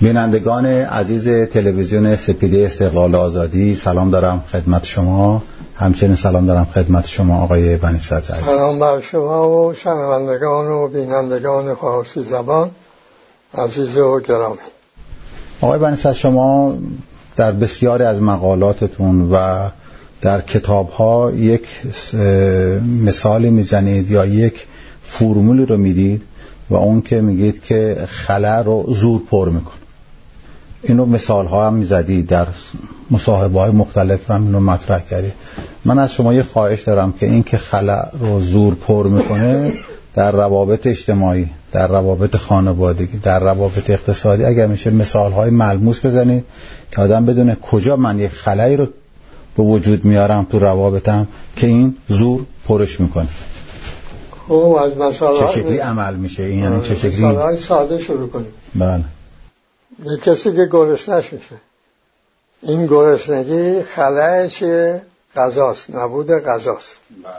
بینندگان عزیز تلویزیون سپیده استقلال آزادی سلام دارم خدمت شما. همچنین سلام دارم خدمت شما آقای بنی سلام بر شما و شنوندگان و بینندگان فارسی زبان عزیز و گرامی. آقای بنی شما در بسیاری از مقالاتتون و در کتاب ها یک مثالی می‌زنید یا یک فرمولی رو می‌دید و اون که میگید که خلا رو زور پر میکن اینو مثال ها هم می‌زدی در مصاحبه های مختلف هم اینو مطرح کردی. من از شما یه خواهش دارم که این که خلا رو زور پر می‌کنه در روابط اجتماعی در روابط خانوادگی در روابط اقتصادی اگر میشه مثال های ملموس بزنید که آدم بدونه کجا من یک خلایی رو به وجود میارم تو روابطم که این زور پرش می‌کنه. خب از مثال چه شکلی عمل میشه؟ این یعنی چه شکلی؟ ساده شروع کنیم. بله. یه کسی که گرسنش میشه این گرسنگی خلای چیه غذاست نبود غذاست. بله.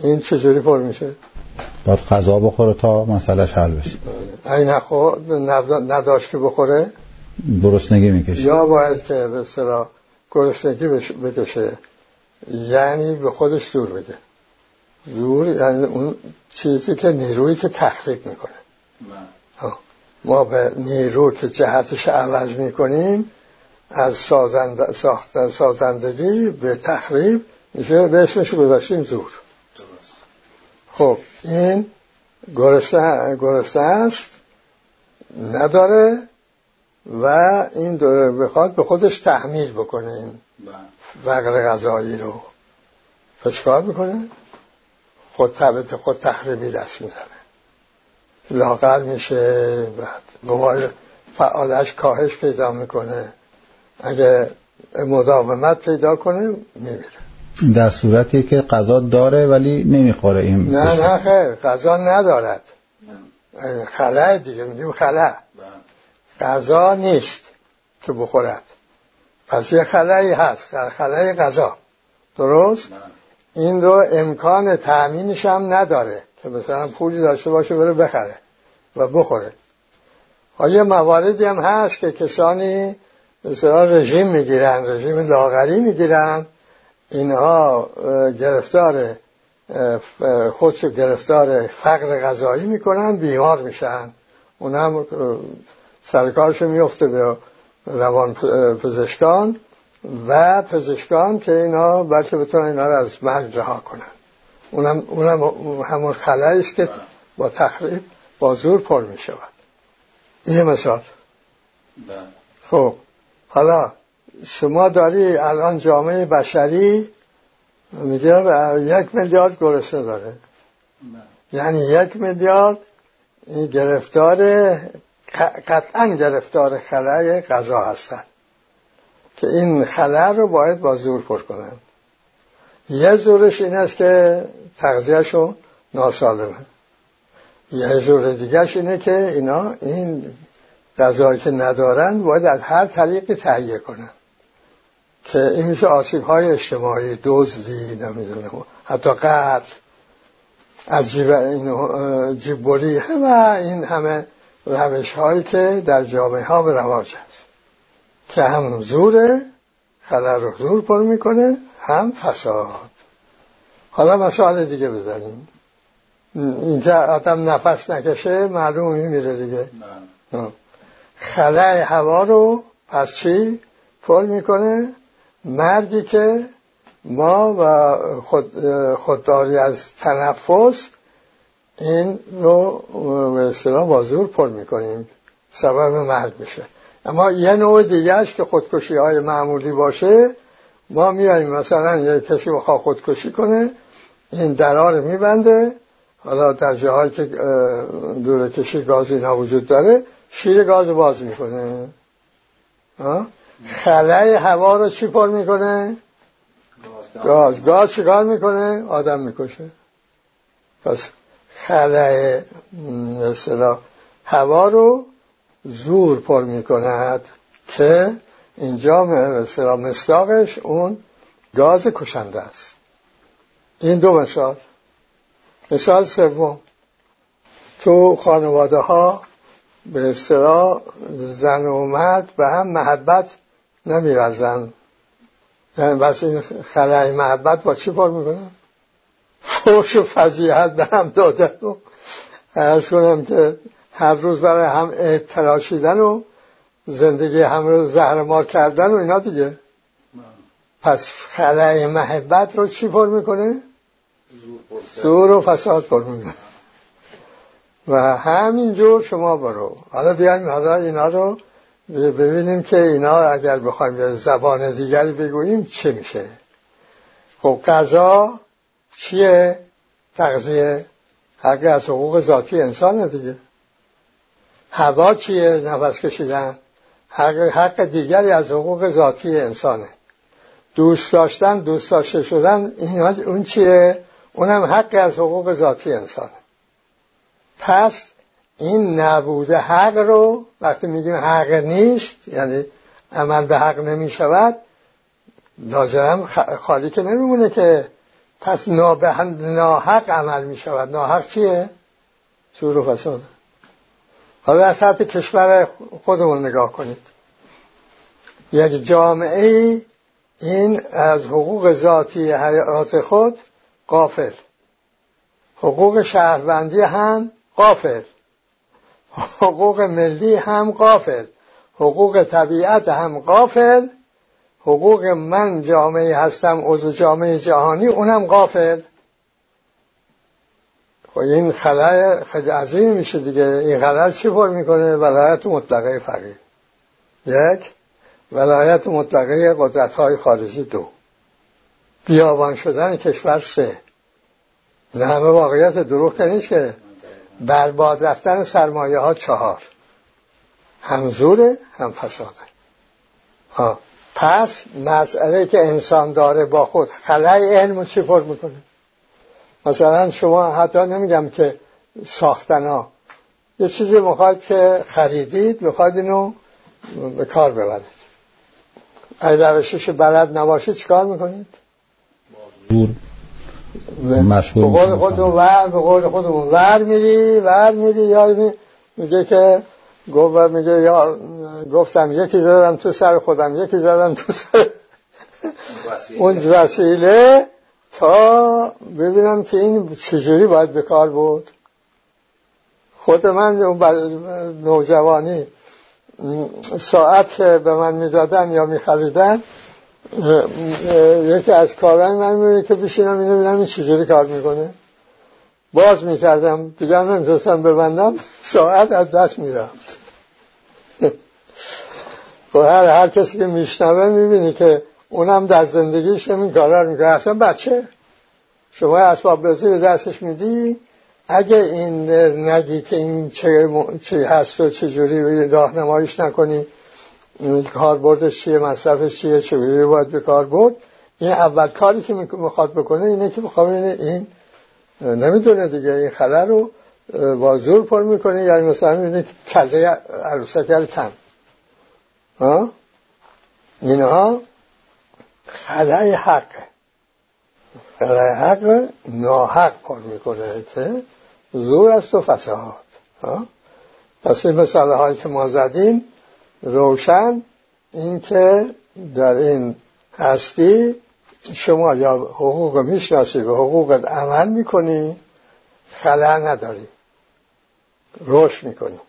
این چجوری پر میشه؟ باید غذا بخوره تا مسئلهش حل بشه. بله. این نداشت که بخوره؟ گرسنگی می‌کشه. یا باید که به صلاح گرسنگی بکشه یعنی به خودش دور بده. زور یعنی اون چیزی که نیرویی که تخریب می‌کنه. بله. ما به نیرو که جهتش عوض می‌کنیم از سازند... سازندگی به تخریب میشه به اسمش گذاشتیم زور. خب این گرسته, گرسته است نداره و این بخواد به خودش تحمیل بکنه این فقر غذایی رو. پس کار می‌کنه؟ خود خود تخریبی دست می‌زنه. لاغر میشه بعد فعالش کاهش پیدا می‌کنه. اگه مداومت پیدا کنه میمیره. در صورتی که غذا داره ولی نمی‌خوره این نه نه خیر. غذا ندارد. خلاه دیگه میگیم خلاه غذا نیست که بخورد. پس یه خلایی هست. خلای غذا درست؟ این رو امکان تأمینش هم نداره که مثلا پولی داشته باشه بره بخره. و بخوره. آیا مواردی هم هست که کسانی مثلا رژیم می‌گیرن رژیم لاغری می‌گیرن. اینها گرفتار خودشو گرفتار فقر غذایی می‌کنن بیمار میشن. اونم سرکارشو میفته به روان پزشکان و پزشکان که اینا بلکه بتونن اینا رو از مرگ رها کنن. اونم, اونم همون خلایی است که با تخریب با زور پر می شود. یه مثال. بله. خب حالا شما داری الان جامعه بشری میگه یک میلیارد گرسنه داره. بله. یعنی یک میلیارد این گرفتار قطعا گرفتار خلای غذا هستن. که این خلا رو باید با زور پر کنن. یه زورش این است که تغذیهشون ناسالمه. یه زور دیگرش اینه که اینا این غذایی که ندارن باید از هر طریقی تهیه کنن. که این میشه آسیب های اجتماعی دزدی نمی‌دونم حتی قتل از جیب, جیب بری و این همه روش هایی که در جامعه ها به رواج هست. که هم زوره خلر رو زور پر می‌کنه هم فساد. حالا مسئله دیگه بزنیم. اینجا آدم نفس نکشه معلوم میره دیگه. خلای هوا رو پس چی؟ پر می‌کنه. مرگی که ما و خود خودداری از تنفس این رو به اصطلاح بازور پر می‌کنیم. سبب مرگ میشه. اما یه نوع دیگهش که خودکشی های معمولی باشه. ما میاییم مثلا یه کسی بخواه خودکشی کنه این درار میبنده. حالا در جاهایی که دور کشی گازی وجود داره شیر گاز باز می‌کنه. خلای هوا رو چی پر می‌کنه؟ گاز. گاز چیکار می‌کنه؟ آدم می‌کشه. پس خلای مثلا هوا رو زور پر می‌کند که اینجا مثلا مستاقش اون گاز کشنده است. این دو مثال مثال سوم. تو خانواده ها به اصطلاح زن و مرد به هم محبت نمیورزن. یعنی بس این خلای محبت با چی پر می‌کنن فوش و فضیحت به هم دادن و کنم که هر روز برای هم تراشیدن و زندگی هم رو زهرمار کردن و اینا دیگه. پس خلای محبت رو چی پر می‌کنه؟ زور و فساد می‌کنه و همینجور شما برو. حالا بیایم حالا اینا رو ببینیم که اینا اگر بخوایم زبان دیگری بگوییم چه میشه. خب قضا چیه؟ تغذیه. حق از حقوق ذاتی انسانه دیگه. هوا چیه؟ نفس کشیدن. حق, حق دیگری از حقوق ذاتی انسانه. دوست داشتن دوست داشته شدن اون چیه؟ اونم حق از حقوق ذاتی انسانه. پس این نبوده حق رو وقتی میگیم حق نیست یعنی عمل به حق نمی شود لازم خالی که نمیمونه که پس ناحق عمل می شود ناحق چیه؟ سور و فساد. حالا از سطح کشور خودمون نگاه کنید. یک جامعه این از حقوق ذاتی حیات خود قافل حقوق شهروندی هم قافل حقوق ملی هم قافل حقوق طبیعت هم قافل حقوق من جامعه هستم عضو جامعه جهانی اونم قافل خب این خلای خیلی عظیم میشه دیگه. این خلای چی پر می‌کنه؟ ولایت مطلقه فقیر یک ولایت مطلقه قدرت های خارجی. دو. بیابان شدن کشور سه. نه همه واقعیت دروغ نیست که برباد رفتن سرمایه ها چهار. هم زوره هم فساده. ها پس مسئله که انسان داره با خود خلای علم چی پر می‌کنه؟ مثلا شما حتی نمیگم که ساختن ها. یه چیزی می‌خواد که خریدید می‌خواد اینو به کار ببرید. اگه روشش بلد نباشید چیکار می‌کنید؟ مشغول به قول خودمون ور به قول خودمون ور میری ور میری. یا میگه که گفت میگه یا گفتم یکی زدم تو سر خودم یکی زدم تو سر اون وسیله تا ببینم که این چجوری باید به کار بود خود من اون نوجوانی ساعت که به من می‌دادن یا میخریدن یکی از کارهای من می‌بینه که بشینم اینو ببینم این چجوری کار می‌کنه. باز می‌کردم دیگه نمی‌تونستم ببندم ساعت از دست میرم خب هر هر کسی که میشنوه می‌بینی که اونم در زندگیش این کارا رو می‌کنه. اصلا بچه شما اسباب بازی به دستش میدی اگه این نگی که این چه, چه هست و چجوری راهنماییش نکنی کاربردش چیه مصرفش چیه چجوری باید به کار برد این اول کاری که می‌خواد بکنه اینه که می‌خواد این نمی‌دونه دیگه این خلر رو با زور پر می‌کنه. یعنی مثلا می‌بینه کله عروسک کم ها؟ اینها خلای حق. خلای حق ناحق پر می‌کنه که زور است و فساد. پس این مثال هایی که ما زدیم روشن. اینکه در این هستی شما یا حقوق می‌شناسی و حقوقت عمل می‌کنی خلا نداری. روش می‌کنی.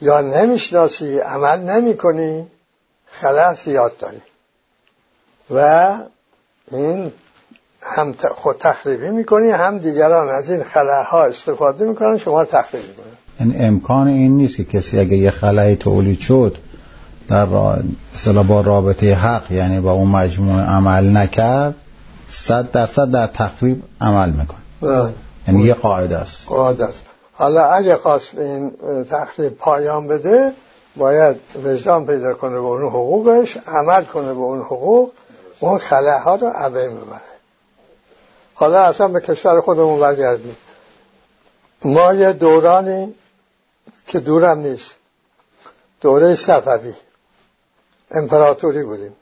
یا نمی‌شناسی عمل نمی‌کنی خلا زیاد داری. و این هم خود تخریبی می‌کنی هم دیگران از این خلاها استفاده می‌کنن شما تخریب می‌کنن. این یعنی امکان این نیست که کسی اگه یه خلای تولید شد در را... با رابطه حق یعنی با اون مجموعه عمل نکرد صد درصد در تخریب عمل می‌کنه. بله. یعنی یه قاعده است. قاعده است. حالا اگه خواست این تخریب پایان بده باید وجدان پیدا کنه به اون حقوقش عمل کنه به اون حقوق اون ها رو عبه می‌بره. حالا اصلا به کشور خودمون برگردیم. ما یه دورانی که دورم نیست دوره صفوی امپراتوری بودیم.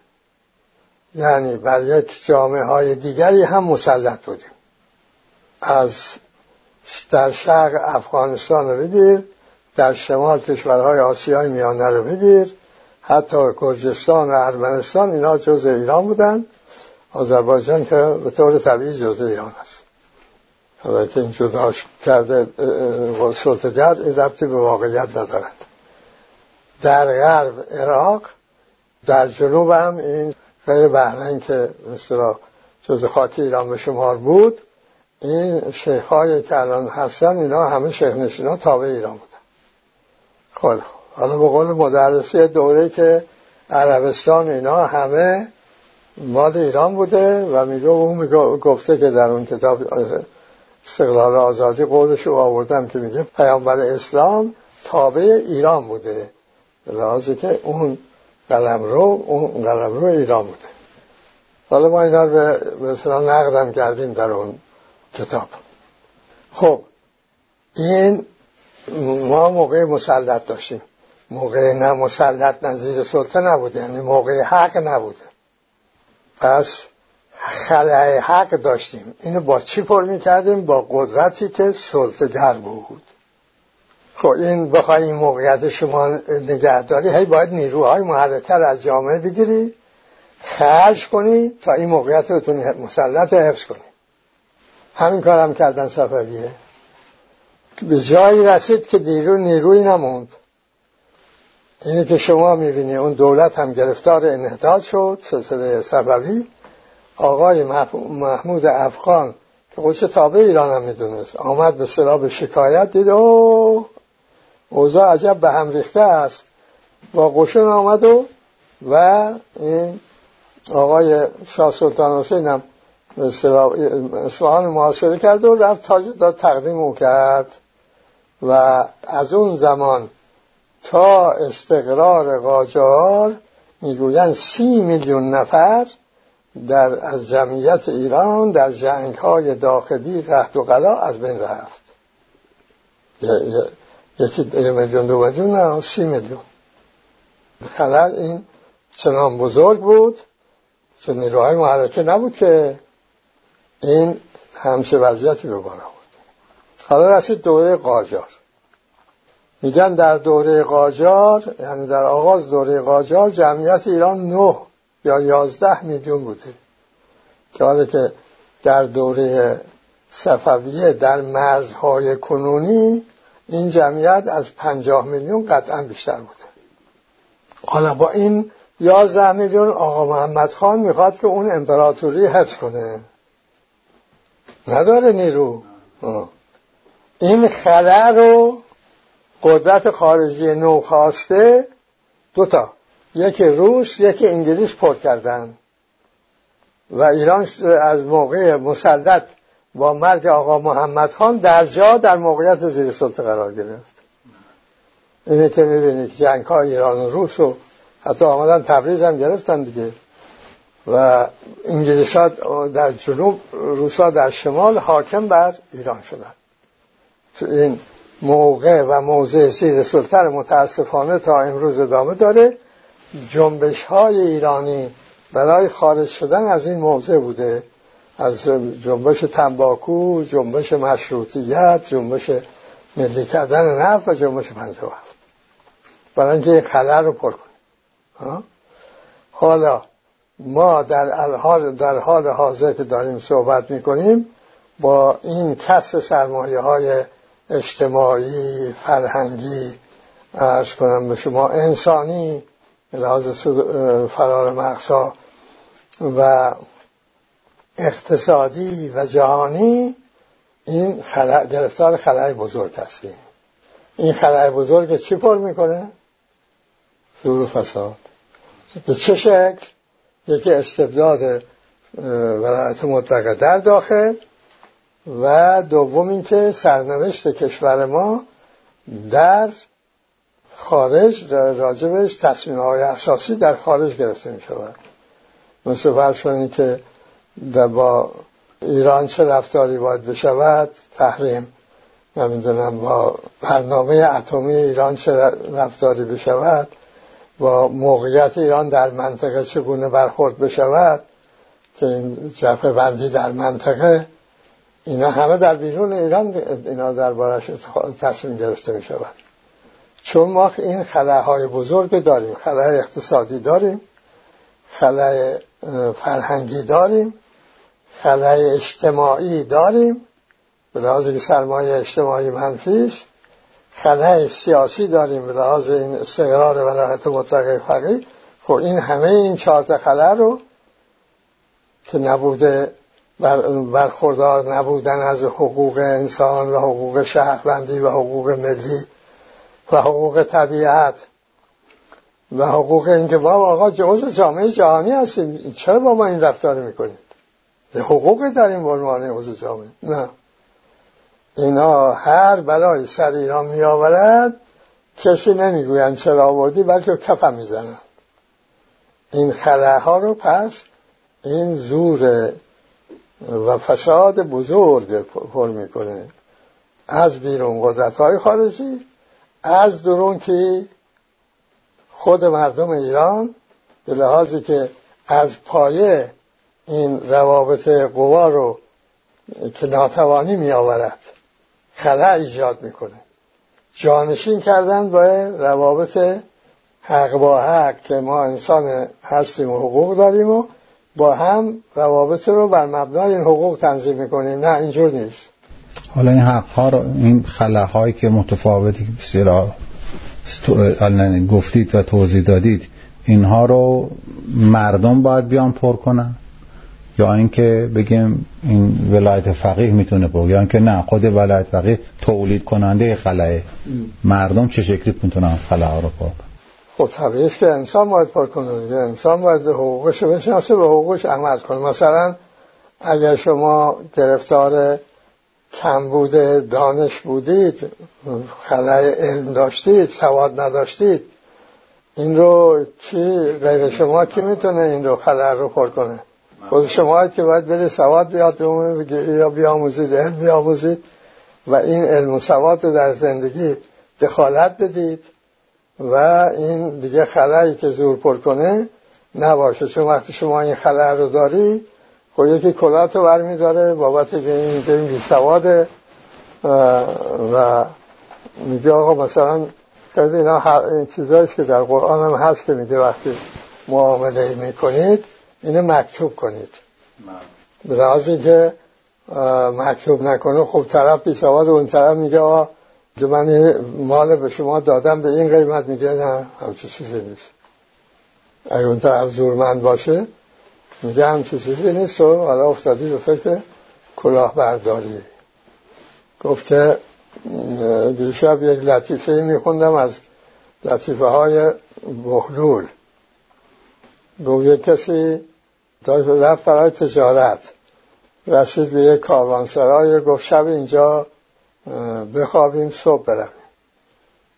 یعنی بر یک جامعه های دیگری هم مسلط بودیم. از در شرق افغانستان رو بگیر در شمال کشورهای آسیای میانه رو بگیر حتی گرجستان و ارمنستان اینا جز ایران بودن. آذربایجان که به طور طبیعی جز ایران است. حالا که این جداش کرده سلطگر این ربطی به واقعیت ندارد. در غرب عراق در جنوب هم این غیر بحرین که مثلا جز خاک ایران به شمار بود این شیخ های که الان هستن اینا همه شیخ نشینا تابع ایران بودن. خب حالا به قول مدرسی دوره که عربستان اینا همه مال ایران بوده و میگه اون گفته که در اون کتاب استقلال آزادی قولش رو آوردم که میگه پیامبر اسلام تابع ایران بوده لحاظه که اون قلم رو اون قلم رو ایران بوده. حالا ما اینا رو به مثلا نقدم کردیم در اون کتاب. خب این ما موقع مسلط داشتیم. موقع نه مسلط نظیر سلطه نبوده یعنی موقع حق نبوده. پس خلای حق داشتیم. اینو با چی پر می‌کردیم؟ با قدرتی که سلطگر بود. خب این بخوای این موقعیت شما نگهداری هی باید نیروهای محرکه از جامعه بگیری خرج کنی تا این موقعیت بتونی مسلط حفظ کنی. همین کار هم کردن صفویه. به جایی رسید که نیرو نیروی نموند. اینه که شما می‌بینی اون دولت هم گرفتار انحطاط شد سلسله صفوی. آقای محمود افغان که خودش تابع ایران هم می‌دونست آمد به به شکایت دید او اوضاع عجب به هم ریخته است. با قشن آمد و و این آقای شاه سلطان حسین هم اصفهان محاصره کرد و رفت تاج تقدیم او کرد. و از اون زمان تا استقرار قاجار می‌گویند سی میلیون نفر در از جمعیت ایران در جنگ های داخلی قهد و قلا از بین رفت. یکی یه میلیون دو میلیون؟ نه سی میلیون. خلال این چنان بزرگ بود چون نیروهای محرکه نبود که این همچه وضعیتی به بود حالا رسید دوره قاجار. میگن در دوره قاجار یعنی در آغاز دوره قاجار جمعیت ایران نه یا یازده میلیون بوده. که حالا که در دوره صفویه در مرزهای کنونی این جمعیت از پنجاه میلیون قطعا بیشتر بوده. حالا با این یازده میلیون آقا محمد خان می‌خواد که اون امپراتوری حفظ کنه. نداره نیرو. این خلع رو قدرت خارجی نو خواسته دوتا یکی روس یکی انگلیس پر کردن. و ایران از موقع مسلط با مرگ آقا محمد خان در جا در موقعیت زیر سلطه قرار گرفت. اینه که می‌بینید جنگ های ایران و روس و حتی آمدن تبریز هم گرفتن دیگه. و انگلیس در جنوب روسا در شمال حاکم بر ایران شدن. تو این موقع و موضع سیر سلطن متاسفانه تا امروز ادامه داره. جنبش های ایرانی برای خارج شدن از این موضع بوده. از جنبش تنباکو جنبش مشروطیت جنبش ملی کردن نفت و جنبش پنجه هفت. برای اینکه این خلر رو پر کنیم. حالا ما در حال, در حال حاضر که داریم صحبت می‌کنیم با این کسر سرمایه های اجتماعی فرهنگی ارز کنم به شما انسانی لحاظ فرار مقصا و اقتصادی و جهانی این خلع گرفتار خلای بزرگ هستیم این خلای بزرگ چی پر می‌کنه؟ زور فساد به چه شکل؟ یکی استبداد ولایت مطلقه در داخل و دوم اینکه سرنوشت کشور ما در خارج راجبش تصمیم های اساسی در خارج گرفته می شود مثل فرشانی که با ایران چه رفتاری باید بشود تحریم نمی‌دونم با برنامه اتمی ایران چه رفتاری بشود با موقعیت ایران در منطقه چگونه برخورد بشود که این جبهه بندی در منطقه اینا همه در بیرون ایران اینا دربارش تصمیم گرفته می شود چون ما این خلاهای بزرگ داریم خلای اقتصادی داریم خلای فرهنگی داریم خلای اجتماعی داریم به لحاظ که سرمایه اجتماعی منفیش خلای سیاسی داریم به لحاظ این استقرار ولایت مطلقه فقیه. خب این همه این چهار تا رو که نبوده برخوردار نبودن از حقوق انسان و حقوق شهروندی و حقوق ملی و حقوق طبیعت و حقوق اینکه با آقا جزء جامعه جهانی هستیم. چرا با ما این رفتار می‌کنید؟ حقوق داریم به عنوان عضو جامعه. نه. اینا هر بلای سر ایران می آورد کسی نمی‌گویند چرا آوردی بلکه کفم می‌زنند. این ها رو پس این زور و فساد بزرگ پر می‌کنه. از بیرون قدرت های خارجی از درون که خود مردم ایران به لحاظی که از پایه این روابط قوا رو که ناتوانی می آورد خلع ایجاد می‌کنه. جانشین کردن با روابط حق با حق که ما انسان هستیم و حقوق داریم و با هم روابط رو بر مبنای این حقوق تنظیم می‌کنیم. نه اینجور نیست. حالا این حق ها رو این خلاهایی که متفاوتی که بسیار گفتید و توضیح دادید اینها رو مردم باید بیان پر کنن؟ یا اینکه بگیم این ولایت فقیه می‌تونه پر یا اینکه نه خود ولایت فقیه تولید کننده خلاه مردم چه شکلی می‌تونن خلاه رو پر کنن؟ خب طبیعی که انسان باید پر کنه دیگه. انسان باید حقوقش بشناسه به حقوقش عمل کنه. مثلا اگر شما گرفتار کمبود دانش بودید خلای علم داشتید سواد نداشتید این رو کی غیر شما کی می‌تونه این رو خلای رو پر کنه؟ خود شما که باید بری سواد بیاد یا بیاموزید علم بیاموزید و این علم و سواد رو در زندگی دخالت بدید. و این دیگه خلایی که زور پر کنه نباشه. چون وقتی شما این خلا رو داری خب یکی کلات رو برمی داره بابت این بی سواده و میگه آقا مثلا خیلی اینا این چیزایی که در قرآن هم هست که میگه وقتی معامله می‌کنید اینو مکتوب کنید. به که مکتوب نکنه خب طرف بی سواد اون طرف میگه آقا که من مال به شما دادم به این قیمت میگه نه. همچه چیزی نیست. اگه اون طرف زورمند باشه میگه همچه چیزی نیست. و حالا افتادی به فکر کلاه برداری گفت که دیشب یک لطیفه میخوندم از لطیفه های بخلول گفت یک کسی رفت برای تجارت. رسید به یک کاروانسرای گفت شب اینجا بخوابیم صبح برویم.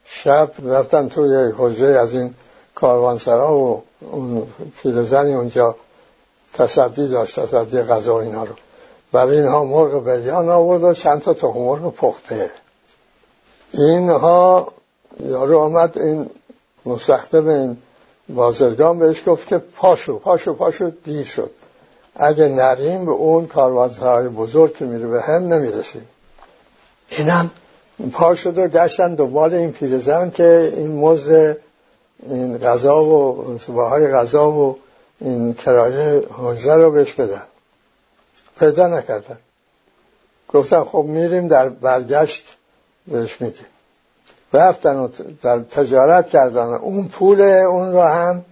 شب رفتن توی حجره از این کاروانسرا و اون پیرزنی اونجا تصدی داشت تصدی غذا اینا رو. برای اینها مرغ بریان آورد و چند تا تخم مرغ پخته. اینها یارو آمد این به این بازرگان بهش گفت که پاشو پاشو پاشو دیر شد. اگه نریم به اون کاروانسرای بزرگ که میره به هم نمی‌رسیم. اینم پا شد و گشتن دنبال این پیرزن که این مزد این غذا و سباهای غذا و این کرایه حجره رو بهش بدن. پیدا نکردن. گفتن خب میریم در برگشت بهش میدیم. رفتن و در تجارت کردن. اون پول اون رو هم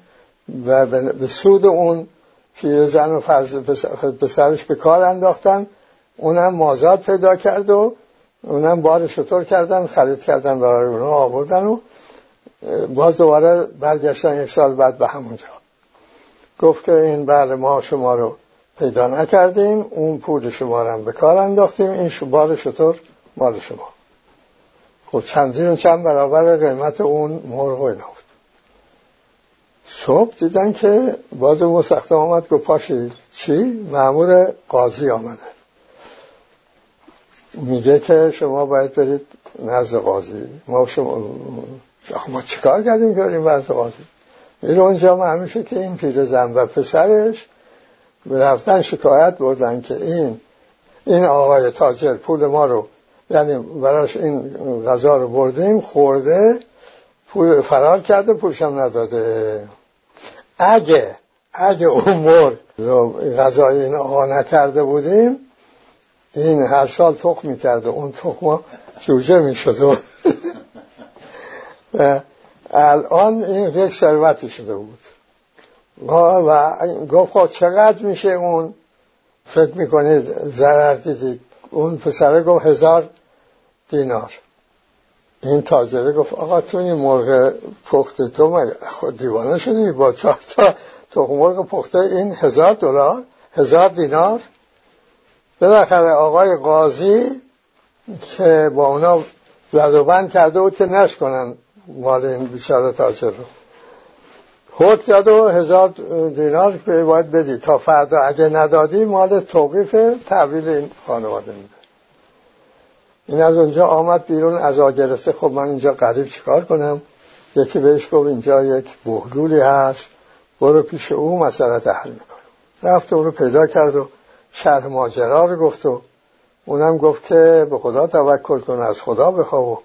و به سود اون پیرزن و فرز پسرش به کار انداختن. اونم مازاد پیدا کرد و اونم بار شطور کردن خرید کردن برای اونها آوردن و باز دوباره برگشتن یک سال بعد به همونجا. گفت که این بعد ما شما رو پیدا نکردیم اون پول شما رو هم به کار انداختیم این بار شطور مال شما. خب چندین چند برابر قیمت اون مرغ و صبح دیدن که باز مستخدم آمد گفت پاشید چی؟ معمور قاضی آمده. میگه که شما باید برید نزد قاضی. ما شما ما چیکار کردیم که بریم نزد قاضی؟ میره اونجا همیشه که این پیرزن و پسرش رفتن شکایت بردن که این این آقای تاجر پول ما رو یعنی براش این غذا رو بردیم خورده پول فرار کرده پولشم نداده. اگه اگه اون مرغ رو غذای این آقا نکرده بودیم این هر سال تخم می‌کرده اون تخم جوجه می‌شد. و الان این یک ثروتی شده بود. و گفت خب چقدر میشه اون؟ فکر می‌کنید ضرر دیدید اون پسره گفت هزار دینار. این تاجره گفت آقا تو این مرغ پخته تو خود دیوانه شدی؟ با چهار تا تخم مرغ پخته این هزار دلار هزار دینار؟ بالاخره آقای قاضی که با اونا زد کرده بود که نش کنن مال این بیچاره تاجر رو. خود و هزار دینار باید بدی. تا فردا اگه ندادی مال توقیف تحویل این خانواده میده. این از اونجا آمد بیرون از گرفته. خب من اینجا قریب چیکار کنم؟ یکی بهش گفت اینجا یک بهلولی هست. برو پیش او مسئله حل می‌کنم. رفت او رو پیدا کرد و شرح ماجرا رو گفت و اونم گفت که به خدا توکل کن از خدا بخوا و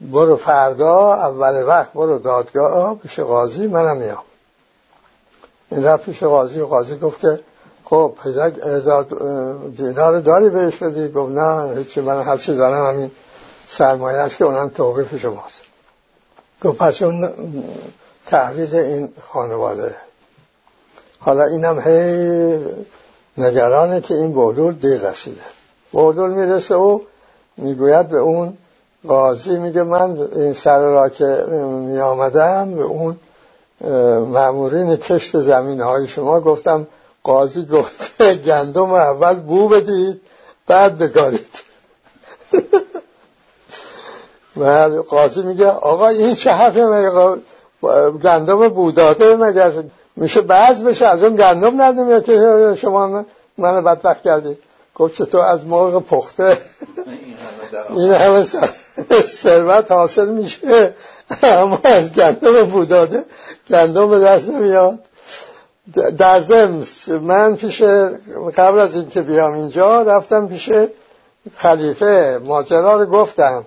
برو فردا اول وقت برو دادگاه پیش قاضی منم میام. این رفت پیش قاضی و قاضی گفت که خب هزار دینار داری بهش بدی؟ گفت نه هیچی من هر چی دارم همین سرمایه است که اونم توقیف شماست. گفت پس اون تحویل این خانواده. حالا اینم هی نگرانه که این بودول دیر رسیده. بودول می‌رسه و می‌گوید به اون قاضی میگه من این سر را که می آمدم به اون معمورین کشت زمین های شما گفتم قاضی گفته گندم اول بو بدید بعد بگارید. و قاضی میگه آقا این چه حرفه مگه گندم بوداده مگر میشه بعض بشه از اون گندم ندیم که شما من بدبخت کردید گفت چطور از مرغ پخته؟ این همه ثروت حاصل میشه. اما از گندم بوداده گندم به دست نمیاد. در زمس من پیش قبل از اینکه بیام اینجا رفتم پیش خلیفه. ماجرا رو گفتم.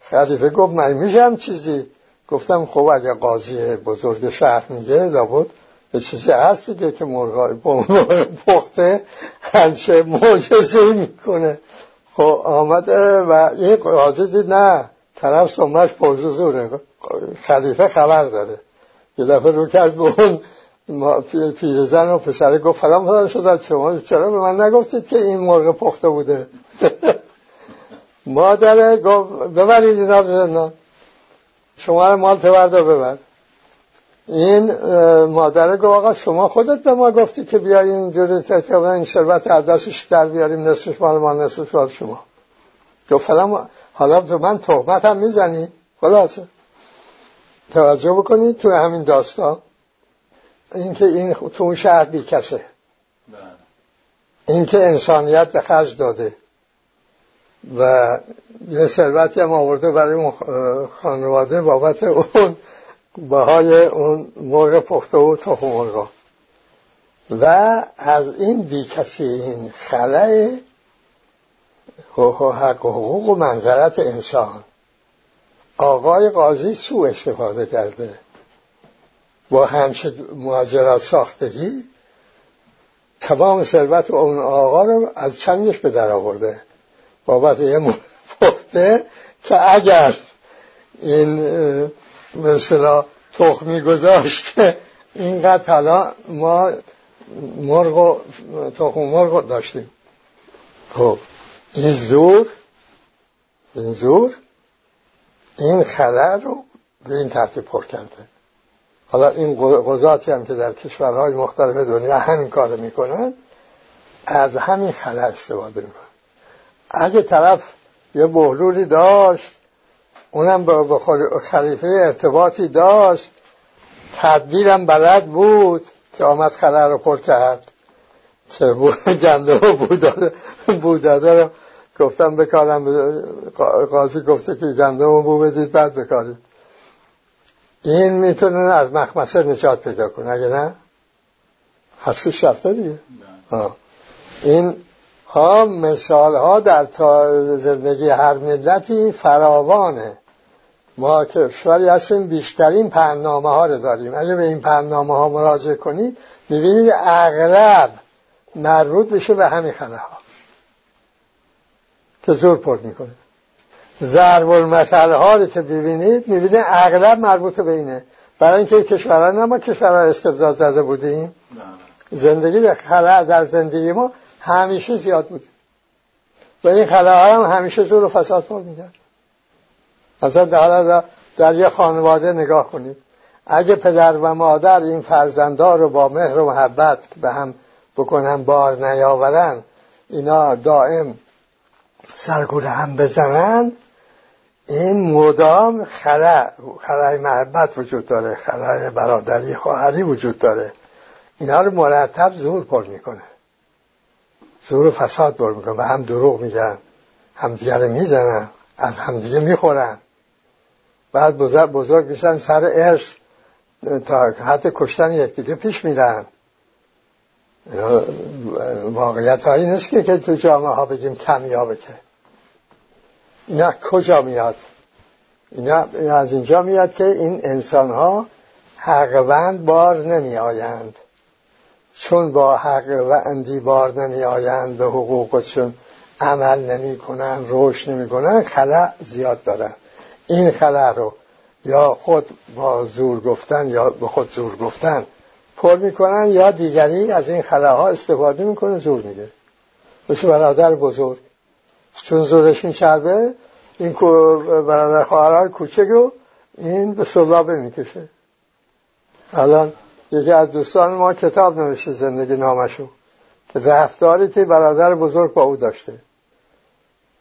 خلیفه گفت من میشم چیزی؟ گفتم خب اگه قاضی بزرگ شهر میگه لابد. به چیزی هست دیگه که مرغای پخته همچه معجزه می‌کنه. خب آمده و این قاضی دید نه طرف سمرش پرزوزوره خلیفه خبر داره. یه دفعه رو کرد به اون پیرزن و پسره گفت فلان فلان شد شما. چرا به من نگفتید که این مرغ پخته بوده؟ مادره گفت ببرید اینا زندان. شما مال تورده ببر. این مادره گفت آقا شما خودت به ما گفتی که بیایی اینجوری این شربت عدسش در بیاریم نصفش مال ما نصفش مال شما. گفت حالا به من تهمت هم می‌زنی؟ خلاصه. توجه بکنید تو همین داستان. اینکه این تو اون شهر بیکسه بله. اینکه انسانیت به خرج داده. و یه ثروتی هم آورده برای خانواده بابت اون بهای اون مرغ پخته و تخم مرغ. و از این بیکسی این خلای حق و حقوق و منظرت انسان. آقای قاضی سو استفاده کرده. با همچه مهاجرات ساختگی تمام ثروت اون آقا رو از چندش به در آورده. بابت یه پخته که اگر این مثلا تخمی گذاشته اینقدر حالا ما مرغ و تخم مرغ داشتیم. خب این زور این زور این خلر رو به این ترتیب پر کرده. حالا این قضاتی هم که در کشورهای مختلف دنیا همین کار می‌کنن از همین خلر استفاده می‌کنن. اگه طرف یه بحلولی داشت اونم با خلیفه ارتباطی داشت. تدبیرم بلد بود که آمد خلر رو پر کرد. که گنده و بوداده رو گفتم بکارم. قاضی گفته که گنده و بو بدید بعد بکارید. این می‌تونه از مخمسه نجات پیدا کنه اگه نه؟ هستش رفته دیگه. این ها مثال ها در زندگی هر ملتی فراوانه. ما کشوری هستیم بیشترین پهنامه ها رو داریم. اگه به این پهنامه ها مراجعه کنید می‌بینید اغلب مربوط بشه به همین خله ها که زور پر می‌کنه. ضرب المثل ها رو که ببینید می‌بینید اغلب مربوط به اینه. برای اینکه کشورها نه ما کشورها استبداد زده بودیم. زندگی در خلا در زندگی ما همیشه زیاد بود. و این خلاها هم همیشه زور و فساد پر میدن مثلا در, در یه خانواده نگاه کنید اگه پدر و مادر این فرزندا رو با مهر و محبت به هم بکنن بار نیاورن اینا دائم سرگور هم بزنن این مدام خلع خلع محبت وجود داره خلع برادری خواهری وجود داره. اینا رو مرتب زور پر می‌کنه. زور فساد پر می‌کنه و هم دروغ میگن همدیگه رو می‌زنن از همدیگه می‌خورن. بعد بزرگ, بزرگ میشن سر ارث تا حتی کشتن یکدیگه پیش میرن. واقعیت هایی نیست که, که تو جامعه ها بگیم کمیابه که. اینا کجا میاد؟ اینا از اینجا میاد که این انسان ها حقوند بار نمی آیند. چون با حق و بار نمی آیند به حقوقشون عمل نمی کنن رشد نمی کنن خلع زیاد دارن. این خلع رو یا خود با زور گفتن یا به خود زور گفتن پر می‌کنن یا دیگری از این ها استفاده می‌کنه زور میگه مثل برادر بزرگ. چون زورش میچربه این برادر خواهرهای کوچک رو این به سلابه می‌کشه. الان یکی از دوستان ما کتاب نوشته زندگی نامشو که رفتاری که برادر بزرگ با او داشته.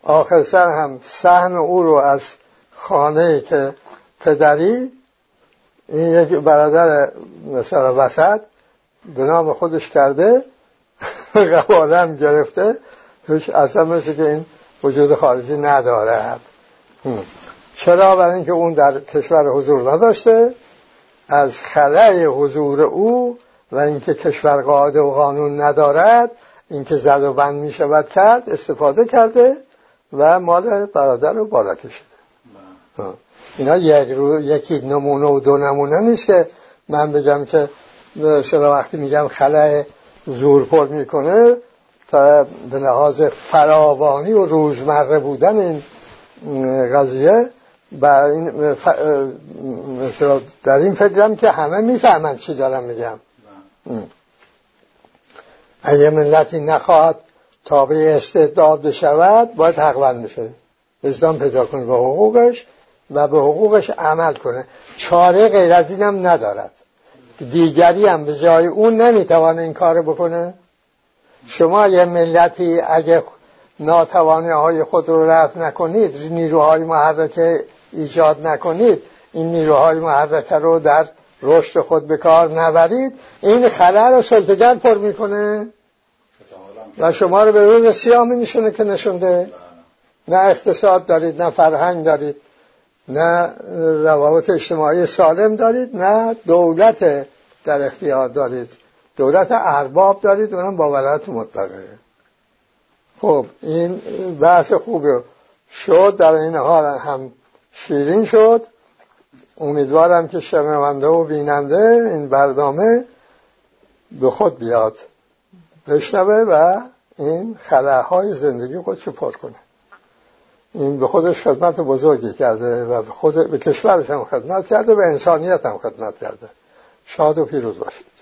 آخر سر هم سهم او رو از خانه که پدری این یک برادر مثلا وسط به نام خودش کرده قوالم گرفته هیچ اصلا مثل که این وجود خارجی ندارد. چرا؟ برای اینکه اون در کشور حضور نداشته از خلای حضور او و اینکه کشور قاعده و قانون ندارد اینکه زد و بند می شود کرد استفاده کرده و مال برادر رو بالا بله. اینا یک رو یکی نمونه و دو نمونه نیست که من بگم که شما وقتی میگم خلای زور پر می‌کنه تا به لحاظ فراوانی و روزمره بودن این قضیه این در این فکرم که همه می‌فهمند چی دارم میگم. اگه ملتی نخواهد تابع استعداد بشود باید حقوند بشه. وجدان پیدا کنه به حقوقش. و به حقوقش عمل کنه. چاره غیر از اینم ندارد. دیگری هم به جای اون نمی‌توانه این کار بکنه. شما یه ملتی اگه ناتوانی های خود رو رفت نکنید نیروهای محرکه ایجاد نکنید این نیروهای محرکه رو در رشد خود به کار نبرید این خلل رو سلطگر پر می‌کنه. و شما رو به روز سیاه می نشونه که نشونده. نه اقتصاد دارید نه فرهنگ دارید. نه روابط اجتماعی سالم دارید نه دولت در اختیار دارید. دولت ارباب دارید اونم با ولایت مطلقه خب این بحث خوبه شد در این حال هم شیرین شد. امیدوارم که شنونده و بیننده این برنامه به خود بیاد بشنوه و این خلاهای زندگی خودشو پر کنه. این به خودش خدمت بزرگی کرده و به, خود به کشورش هم خدمت کرده و انسانیت هم خدمت کرده. شاد و پیروز باشید.